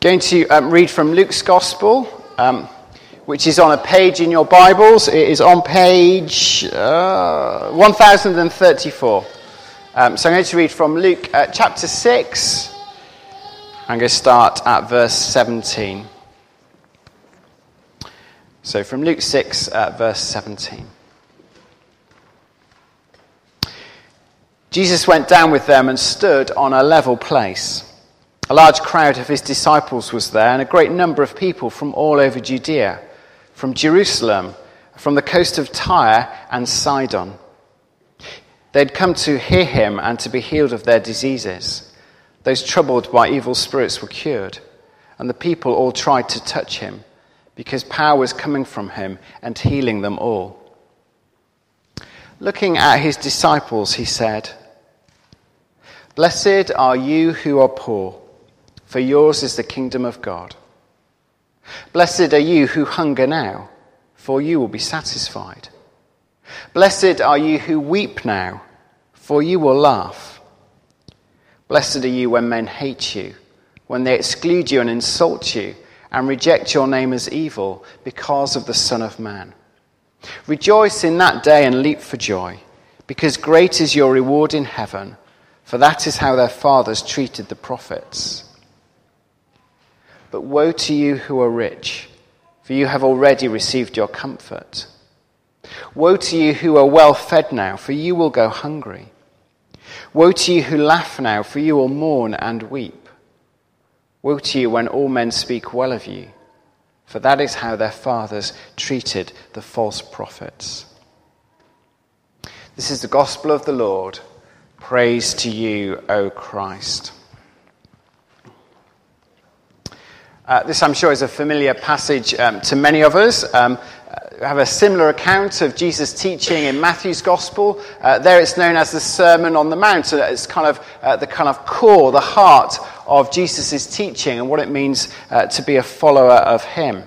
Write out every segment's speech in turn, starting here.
Going to um, read from Luke's Gospel, um, which is on a page in your Bibles. It is on page uh, 1034. Um, so I'm going to read from Luke uh, chapter 6. I'm going to start at verse 17. So from Luke 6, uh, verse 17. Jesus went down with them and stood on a level place. A large crowd of his disciples was there, and a great number of people from all over Judea, from Jerusalem, from the coast of Tyre and Sidon. They'd come to hear him and to be healed of their diseases. Those troubled by evil spirits were cured, and the people all tried to touch him, because power was coming from him and healing them all. Looking at his disciples, he said, Blessed are you who are poor, for yours is the kingdom of God. Blessed are you who hunger now, for you will be satisfied. Blessed are you who weep now, for you will laugh. Blessed are you when men hate you, when they exclude you and insult you, and reject your name as evil because of the Son of Man. Rejoice in that day and leap for joy, because great is your reward in heaven for that is how their fathers treated the prophets. But woe to you who are rich, for you have already received your comfort. Woe to you who are well fed now, for you will go hungry. Woe to you who laugh now, for you will mourn and weep. Woe to you when all men speak well of you, for that is how their fathers treated the false prophets. This is the gospel of the Lord. Praise to you, O Christ. Uh, this, I'm sure, is a familiar passage um, to many of us. Um, uh, have a similar account of Jesus' teaching in Matthew's Gospel. Uh, there it's known as the Sermon on the Mount. So it's kind of uh, the kind of core, the heart of Jesus' teaching and what it means uh, to be a follower of him.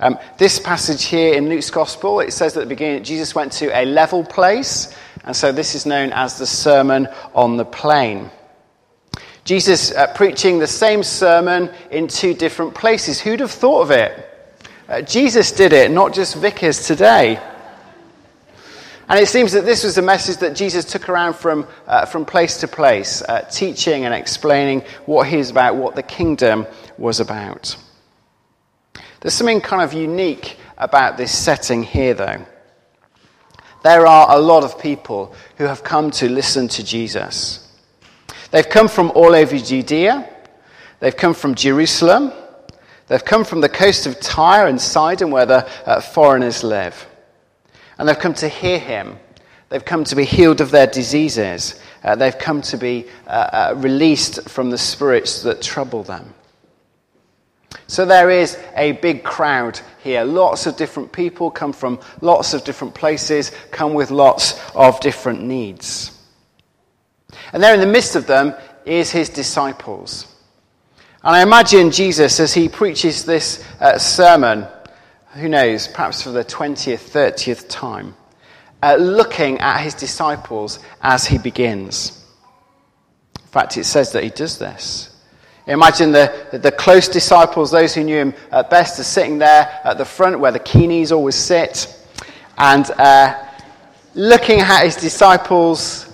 Um, this passage here in Luke's Gospel, it says at the beginning that Jesus went to a level place. And so this is known as the Sermon on the Plain. Jesus uh, preaching the same sermon in two different places. Who'd have thought of it? Uh, Jesus did it, not just vicars today. And it seems that this was a message that Jesus took around from, uh, from place to place, uh, teaching and explaining what he's about, what the kingdom was about. There's something kind of unique about this setting here, though. There are a lot of people who have come to listen to Jesus. They've come from all over Judea, they've come from Jerusalem, they've come from the coast of Tyre and Sidon where the uh, foreigners live. And they've come to hear him. They've come to be healed of their diseases. Uh, they've come to be uh, uh released from the spirits that trouble them. So there is a big crowd here. Lots of different people come from lots of different places, come with lots of different needs. And there in the midst of them is his disciples. And I imagine Jesus, as he preaches this uh, sermon, who knows, perhaps for the 20th, 30th time, uh, looking at his disciples as he begins. In fact, it says that he does this. Imagine the, the close disciples, those who knew him best, are sitting there at the front where the knees always sit. And uh, looking at his disciples,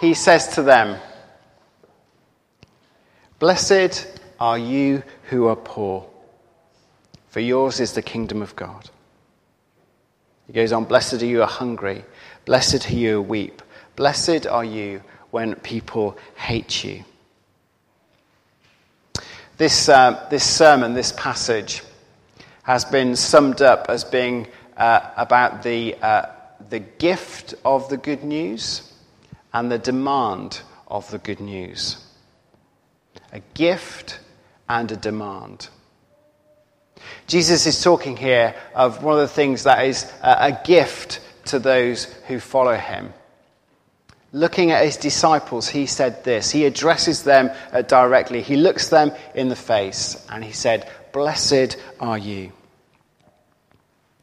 he says to them, Blessed are you who are poor, for yours is the kingdom of God. He goes on, Blessed are you who are hungry, blessed are you who weep, blessed are you when people hate you. This, uh, this sermon, this passage, has been summed up as being uh, about the, uh, the gift of the good news and the demand of the good news. A gift and a demand. Jesus is talking here of one of the things that is a gift to those who follow him looking at his disciples, he said this. He addresses them uh, directly. He looks them in the face and he said, Blessed are you.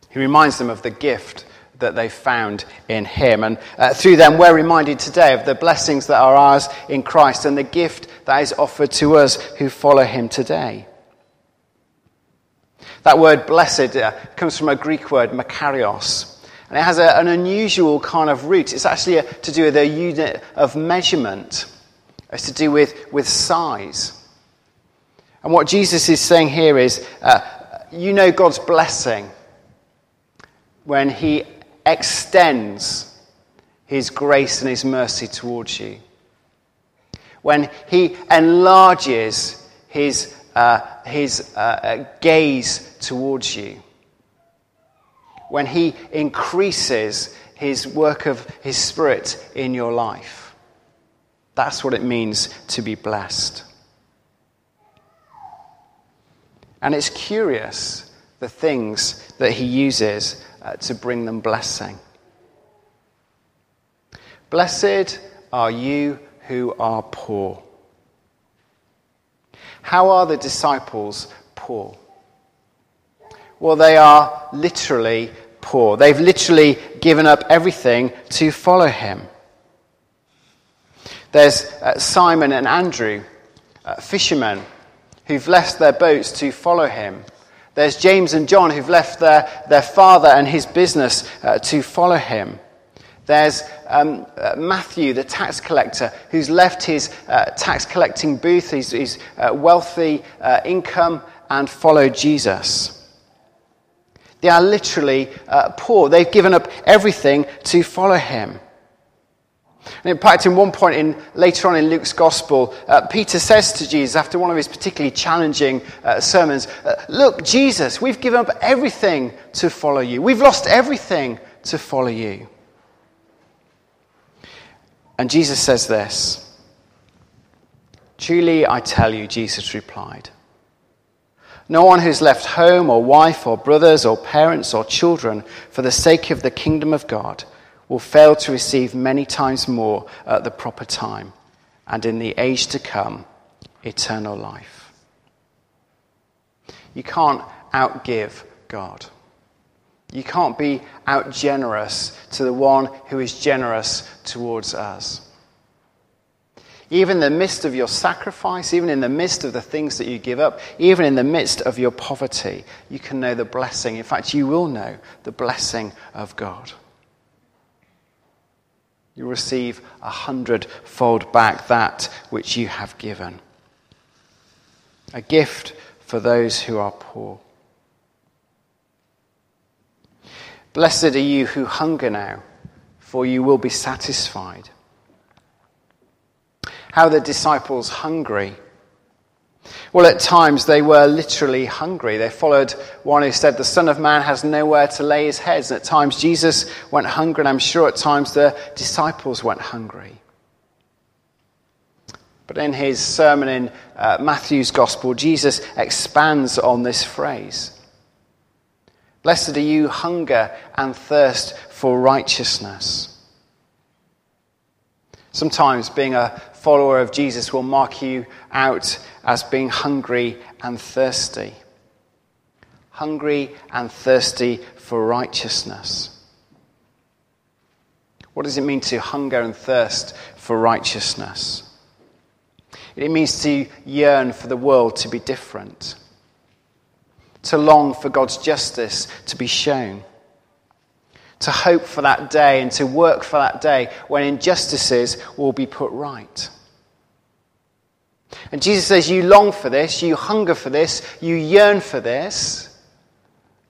He reminds them of the gift that they found in him. And uh, through them, we're reminded today of the blessings that are ours in Christ and the gift that is offered to us who follow him today. That word blessed uh, comes from a Greek word, makarios. And it has a, an unusual kind of root. It's actually a, to do with a unit of measurement. It's to do with, with size. And what Jesus is saying here is uh, you know God's blessing when He extends His grace and His mercy towards you. When He enlarges His, uh, his uh, gaze towards you when He increases His work of His Spirit in your life. That's what it means to be blessed. And it's curious the things that He uses uh, to bring them blessing. Blessed are you who are poor. How are the disciples poor? Well, they are literally poor. They've literally given up everything to follow him. There's uh, Simon and Andrew, uh, fishermen, who've left their boats to follow him. There's James and John who've left their, their father and his business uh, to follow him. There's um, uh, Matthew, the tax collector, who's left his uh, tax collecting booth, his, his uh, wealthy uh, income, and followed Jesus. They are literally poor. They've given up everything to follow him. And in fact, in one point in, later on in Luke's gospel, uh, Peter says to Jesus, after one of his particularly challenging uh, sermons, uh, Look, Jesus, we've given up everything to follow you. We've lost everything to follow you. And Jesus says this Truly I tell you, Jesus replied, no one who's left home or wife or brothers or parents or children for the sake of the kingdom of God will fail to receive many times more at the proper time, and in the age to come, eternal life. You can't outgive God. You can't be out generous to the one who is generous towards us. Even in the midst of your sacrifice, even in the midst of the things that you give up, even in the midst of your poverty, you can know the blessing. In fact, you will know the blessing of God. You receive a hundredfold back that which you have given. A gift for those who are poor. Blessed are you who hunger now, for you will be satisfied how the disciples hungry. Well, at times they were literally hungry. They followed one who said, The Son of Man has nowhere to lay his head. And at times Jesus went hungry, and I'm sure at times the disciples went hungry. But in his sermon in uh, Matthew's Gospel, Jesus expands on this phrase Blessed are you, hunger and thirst for righteousness. Sometimes being a follower of Jesus will mark you out as being hungry and thirsty. Hungry and thirsty for righteousness. What does it mean to hunger and thirst for righteousness? It means to yearn for the world to be different, to long for God's justice to be shown to hope for that day and to work for that day when injustices will be put right. And Jesus says, You long for this, you hunger for this, you yearn for this,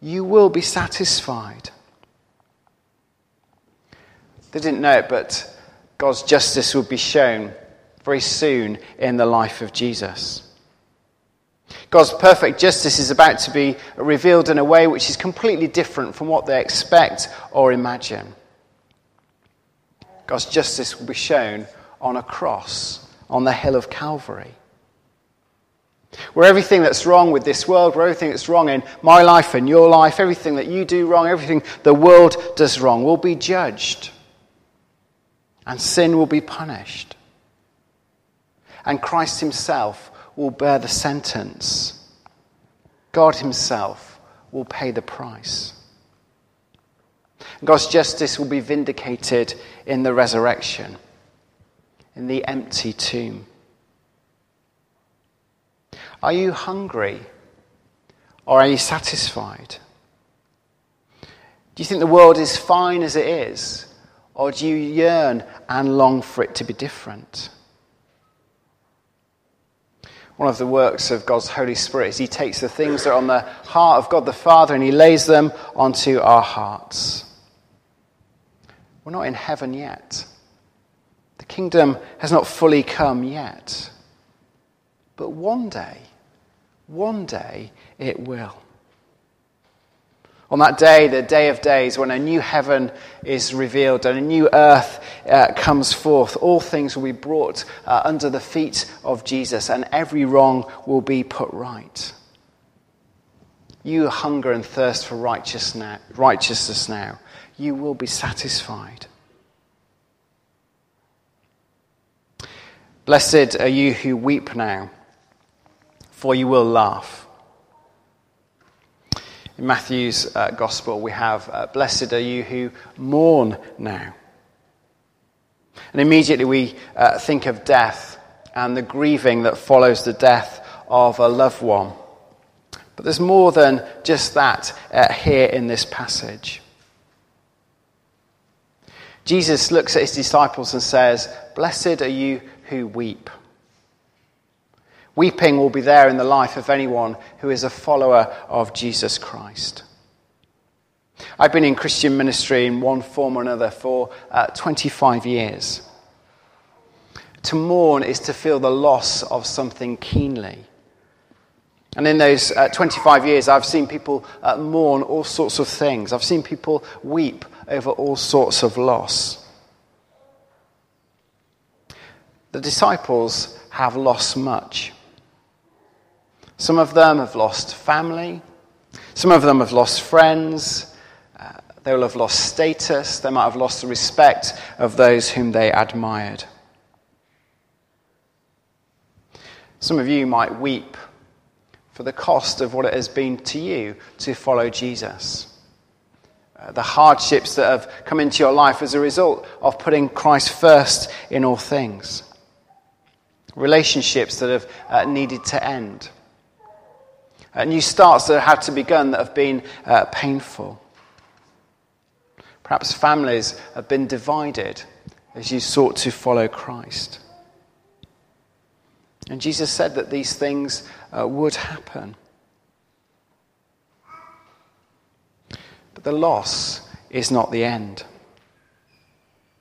you will be satisfied. They didn't know it, but God's justice would be shown very soon in the life of Jesus. God's perfect justice is about to be revealed in a way which is completely different from what they expect or imagine. God's justice will be shown on a cross on the hill of Calvary. Where everything that's wrong with this world, where everything that's wrong in my life and your life, everything that you do wrong, everything the world does wrong will be judged. And sin will be punished. And Christ Himself will bear the sentence. God Himself will pay the price. God's justice will be vindicated in the resurrection, in the empty tomb. Are you hungry? Or are you satisfied? Do you think the world is fine as it is? Or do you yearn and long for it to be different? One of the works of God's Holy Spirit is He takes the things that are on the heart of God the Father and He lays them onto our hearts. We're not in heaven yet. The kingdom has not fully come yet. But one day, one day it will. On that day, the day of days, when a new heaven is revealed and a new earth uh, comes forth, all things will be brought uh, under the feet of Jesus and every wrong will be put right. You hunger and thirst for righteousness now. You will be satisfied. Blessed are you who weep now, for you will laugh. In Matthew's uh, Gospel, we have, uh, Blessed are you who mourn now. And immediately we uh, think of death and the grieving that follows the death of a loved one. But there's more than just that uh, here in this passage. Jesus looks at his disciples and says, Blessed are you who weep. Weeping will be there in the life of anyone who is a follower of Jesus Christ. I've been in Christian ministry in one form or another for uh, 25 years. To mourn is to feel the loss of something keenly. And in those uh, 25 years, I've seen people uh, mourn all sorts of things. I've seen people weep over all sorts of loss. The disciples have lost much. Some of them have lost family. Some of them have lost friends. Uh, they will have lost status. They might have lost the respect of those whom they admired. Some of you might weep for the cost of what it has been to you to follow Jesus. Uh, the hardships that have come into your life as a result of putting Christ first in all things. Relationships that have uh, needed to end uh, new starts that have had to begun that have been uh, painful. Perhaps families have been divided as you sought to follow Christ. And Jesus said that these things uh, would happen. But the loss is not the end.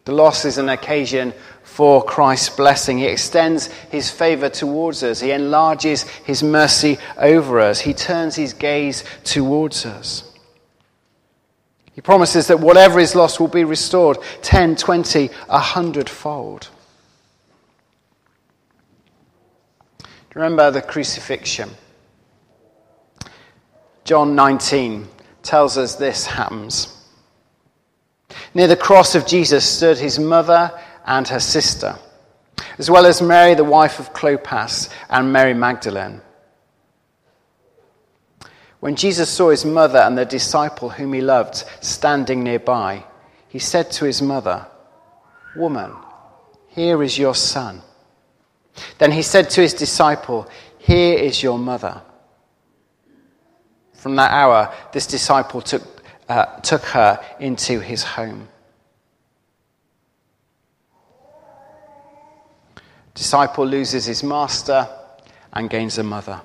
The loss is an occasion for Christ's blessing. He extends his favor towards us. He enlarges his mercy over us. He turns his gaze towards us. He promises that whatever is lost will be restored 10, 20, 100 fold. Remember the crucifixion? John 19 tells us this happens. Near the cross of Jesus stood his mother and her sister, as well as Mary, the wife of Clopas, and Mary Magdalene. When Jesus saw his mother and the disciple whom he loved standing nearby, he said to his mother, Woman, here is your son. Then he said to his disciple, Here is your mother. From that hour, this disciple took, uh, took her into his home. Disciple loses his master and gains a mother.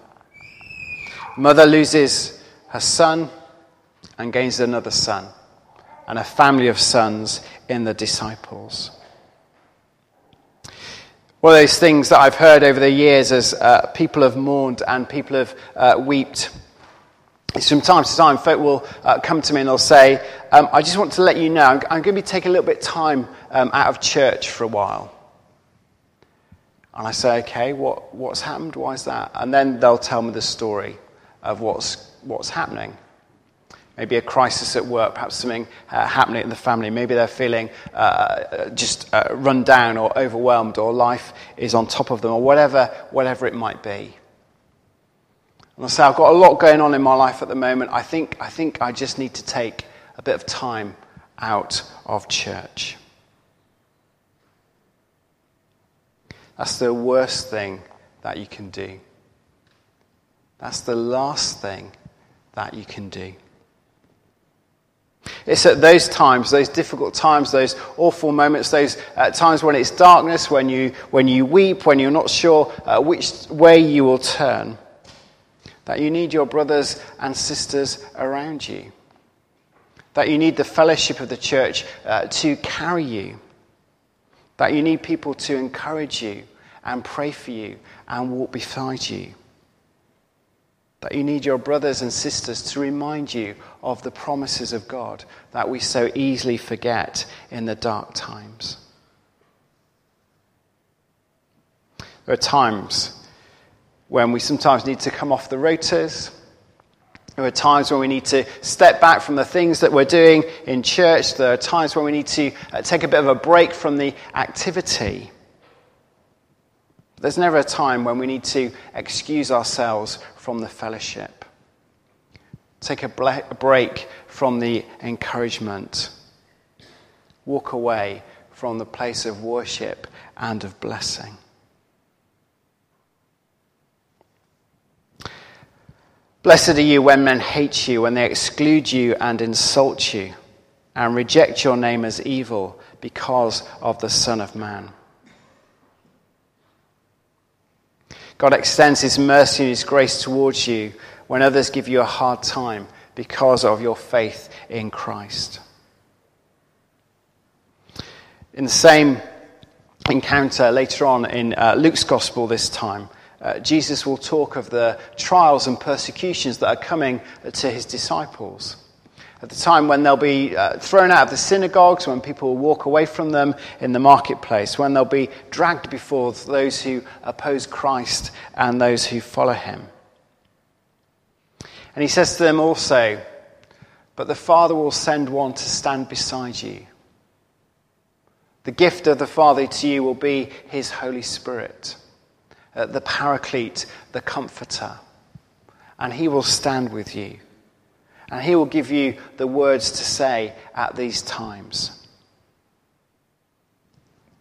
Mother loses her son and gains another son, and a family of sons in the disciples. One of those things that I've heard over the years as uh, people have mourned and people have uh, wept is from time to time, folk will uh, come to me and they'll say, um, I just want to let you know, I'm, I'm going to be taking a little bit of time um, out of church for a while. And I say, okay, what, what's happened? Why is that? And then they'll tell me the story of what's, what's happening. Maybe a crisis at work, perhaps something uh, happening in the family. Maybe they're feeling uh, just uh, run down or overwhelmed, or life is on top of them, or whatever, whatever it might be. And I say, I've got a lot going on in my life at the moment. I think, I think I just need to take a bit of time out of church. That's the worst thing that you can do. That's the last thing that you can do. It's at those times, those difficult times, those awful moments, those uh, times when it's darkness, when you, when you weep, when you're not sure uh, which way you will turn, that you need your brothers and sisters around you. That you need the fellowship of the church uh, to carry you. That you need people to encourage you and pray for you and walk beside you that you need your brothers and sisters to remind you of the promises of God that we so easily forget in the dark times. There are times when we sometimes need to come off the rotas. There are times when we need to step back from the things that we're doing in church. There are times when we need to uh, take a bit of a break from the activity. There's never a time when we need to excuse ourselves from the fellowship. Take a break from the encouragement. Walk away from the place of worship and of blessing. Blessed are you when men hate you, when they exclude you and insult you, and reject your name as evil because of the Son of Man. God extends His mercy and His grace towards you when others give you a hard time because of your faith in Christ. In the same encounter later on in uh, Luke's Gospel, this time, uh, Jesus will talk of the trials and persecutions that are coming to his disciples at the time when they'll be uh, thrown out of the synagogues, when people will walk away from them in the marketplace, when they'll be dragged before those who oppose Christ and those who follow him. And he says to them also, But the Father will send one to stand beside you. The gift of the Father to you will be his Holy Spirit, uh, the Paraclete, the Comforter. And he will stand with you. And He will give you the words to say at these times.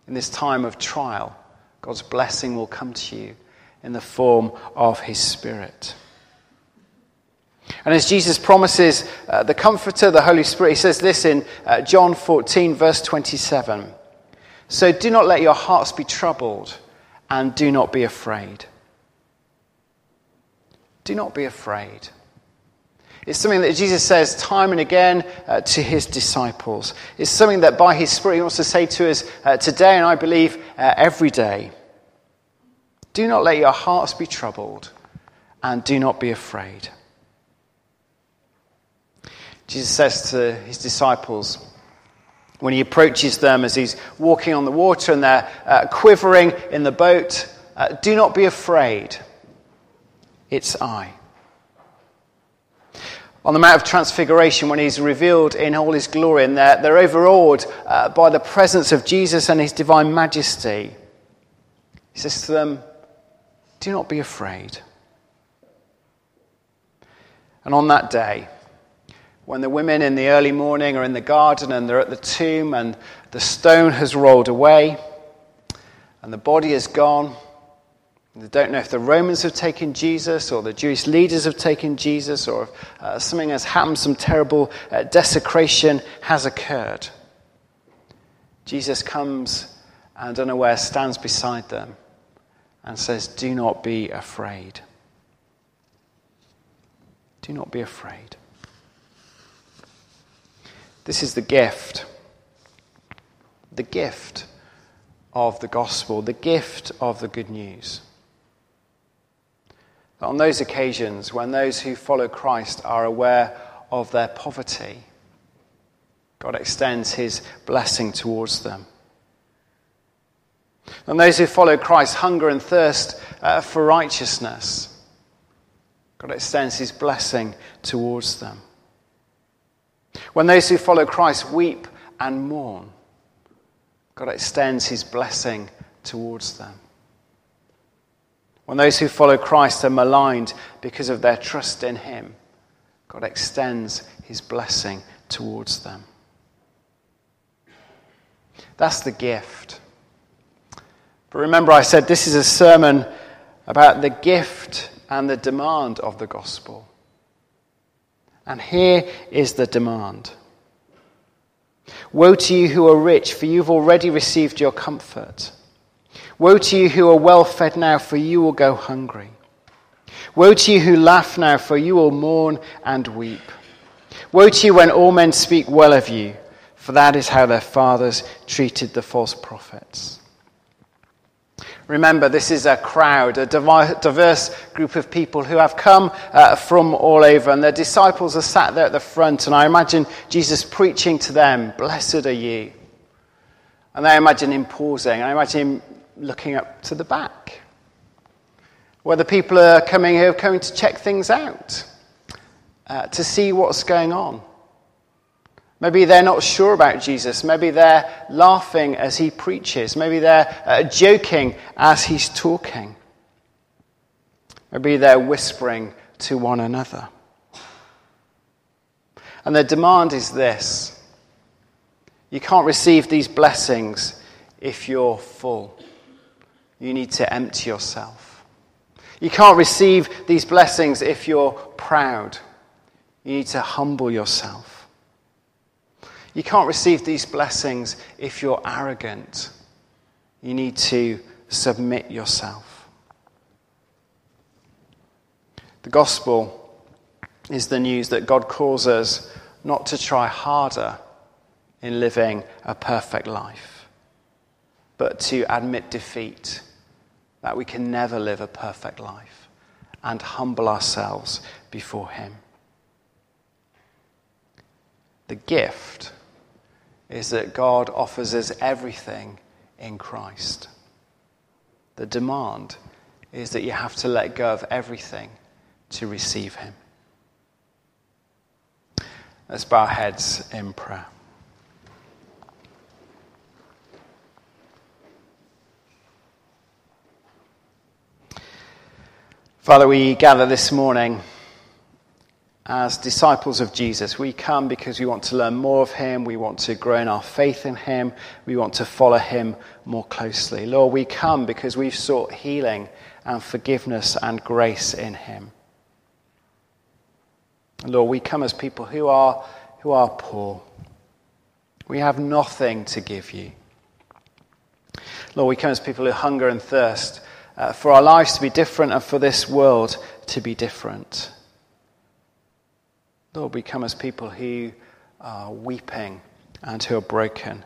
In this time of trial, God's blessing will come to you in the form of His Spirit. And as Jesus promises uh, the Comforter, the Holy Spirit, He says this in uh, John 14, verse 27. So do not let your hearts be troubled, and do not be afraid. Do not be afraid. It's something that Jesus says time and again uh, to his disciples. It's something that by his Spirit he wants to say to us uh, today, and I believe uh, every day. Do not let your hearts be troubled, and do not be afraid. Jesus says to his disciples, when he approaches them as he's walking on the water and they're uh, quivering in the boat, uh, do not be afraid. It's I on the Mount of Transfiguration when he's revealed in all his glory, and they're, they're overawed uh, by the presence of Jesus and his divine majesty. He says to them, Do not be afraid. And on that day, when the women in the early morning are in the garden and they're at the tomb and the stone has rolled away and the body is gone, they don't know if the Romans have taken Jesus or the Jewish leaders have taken Jesus or if uh, something has happened, some terrible uh, desecration has occurred. Jesus comes and unaware stands beside them and says, Do not be afraid. Do not be afraid. This is the gift. The gift of the gospel, the gift of the good news on those occasions when those who follow Christ are aware of their poverty, God extends his blessing towards them. And those who follow Christ hunger and thirst uh, for righteousness. God extends his blessing towards them. When those who follow Christ weep and mourn, God extends his blessing towards them. When those who follow Christ are maligned because of their trust in Him, God extends His blessing towards them. That's the gift. But remember, I said this is a sermon about the gift and the demand of the gospel. And here is the demand Woe to you who are rich, for you've already received your comfort. Woe to you who are well fed now, for you will go hungry. Woe to you who laugh now, for you will mourn and weep. Woe to you when all men speak well of you, for that is how their fathers treated the false prophets. Remember, this is a crowd, a diverse group of people who have come uh, from all over, and their disciples are sat there at the front. And I imagine Jesus preaching to them, Blessed are you. And I imagine him pausing, I imagine him looking up to the back, where the people are coming who are coming to check things out, uh, to see what's going on. Maybe they're not sure about Jesus. Maybe they're laughing as he preaches. Maybe they're uh, joking as he's talking. Maybe they're whispering to one another. And the demand is this you can't receive these blessings if you're full. You need to empty yourself. You can't receive these blessings if you're proud. You need to humble yourself. You can't receive these blessings if you're arrogant. You need to submit yourself. The gospel is the news that God calls us not to try harder in living a perfect life, but to admit defeat, that we can never live a perfect life, and humble ourselves before Him. The gift is that God offers us everything in Christ. The demand is that you have to let go of everything to receive Him. Let's bow our heads in prayer. Father, we gather this morning as disciples of Jesus. We come because we want to learn more of Him. We want to grow in our faith in Him. We want to follow Him more closely. Lord, we come because we've sought healing and forgiveness and grace in Him. Lord, we come as people who are, who are poor. We have nothing to give you. Lord, we come as people who hunger and thirst uh, for our lives to be different and for this world to be different. Lord, we come as people who are weeping and who are broken.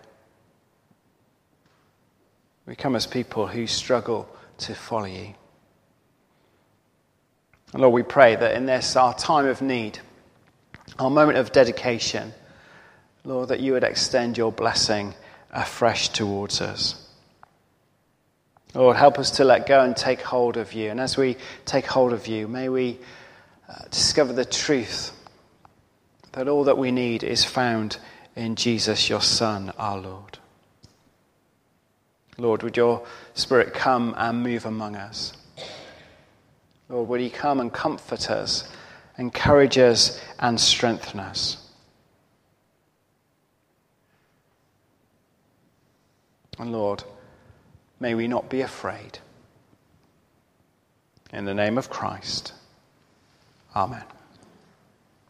We come as people who struggle to follow you. And Lord, we pray that in this, our time of need, our moment of dedication, Lord, that you would extend your blessing afresh towards us. Lord, help us to let go and take hold of you. And as we take hold of you, may we uh, discover the truth that all that we need is found in Jesus, your Son, our Lord. Lord, would your Spirit come and move among us? Lord, would he come and comfort us, encourage us, and strengthen us? And Lord, may we not be afraid. In the name of Christ, Amen.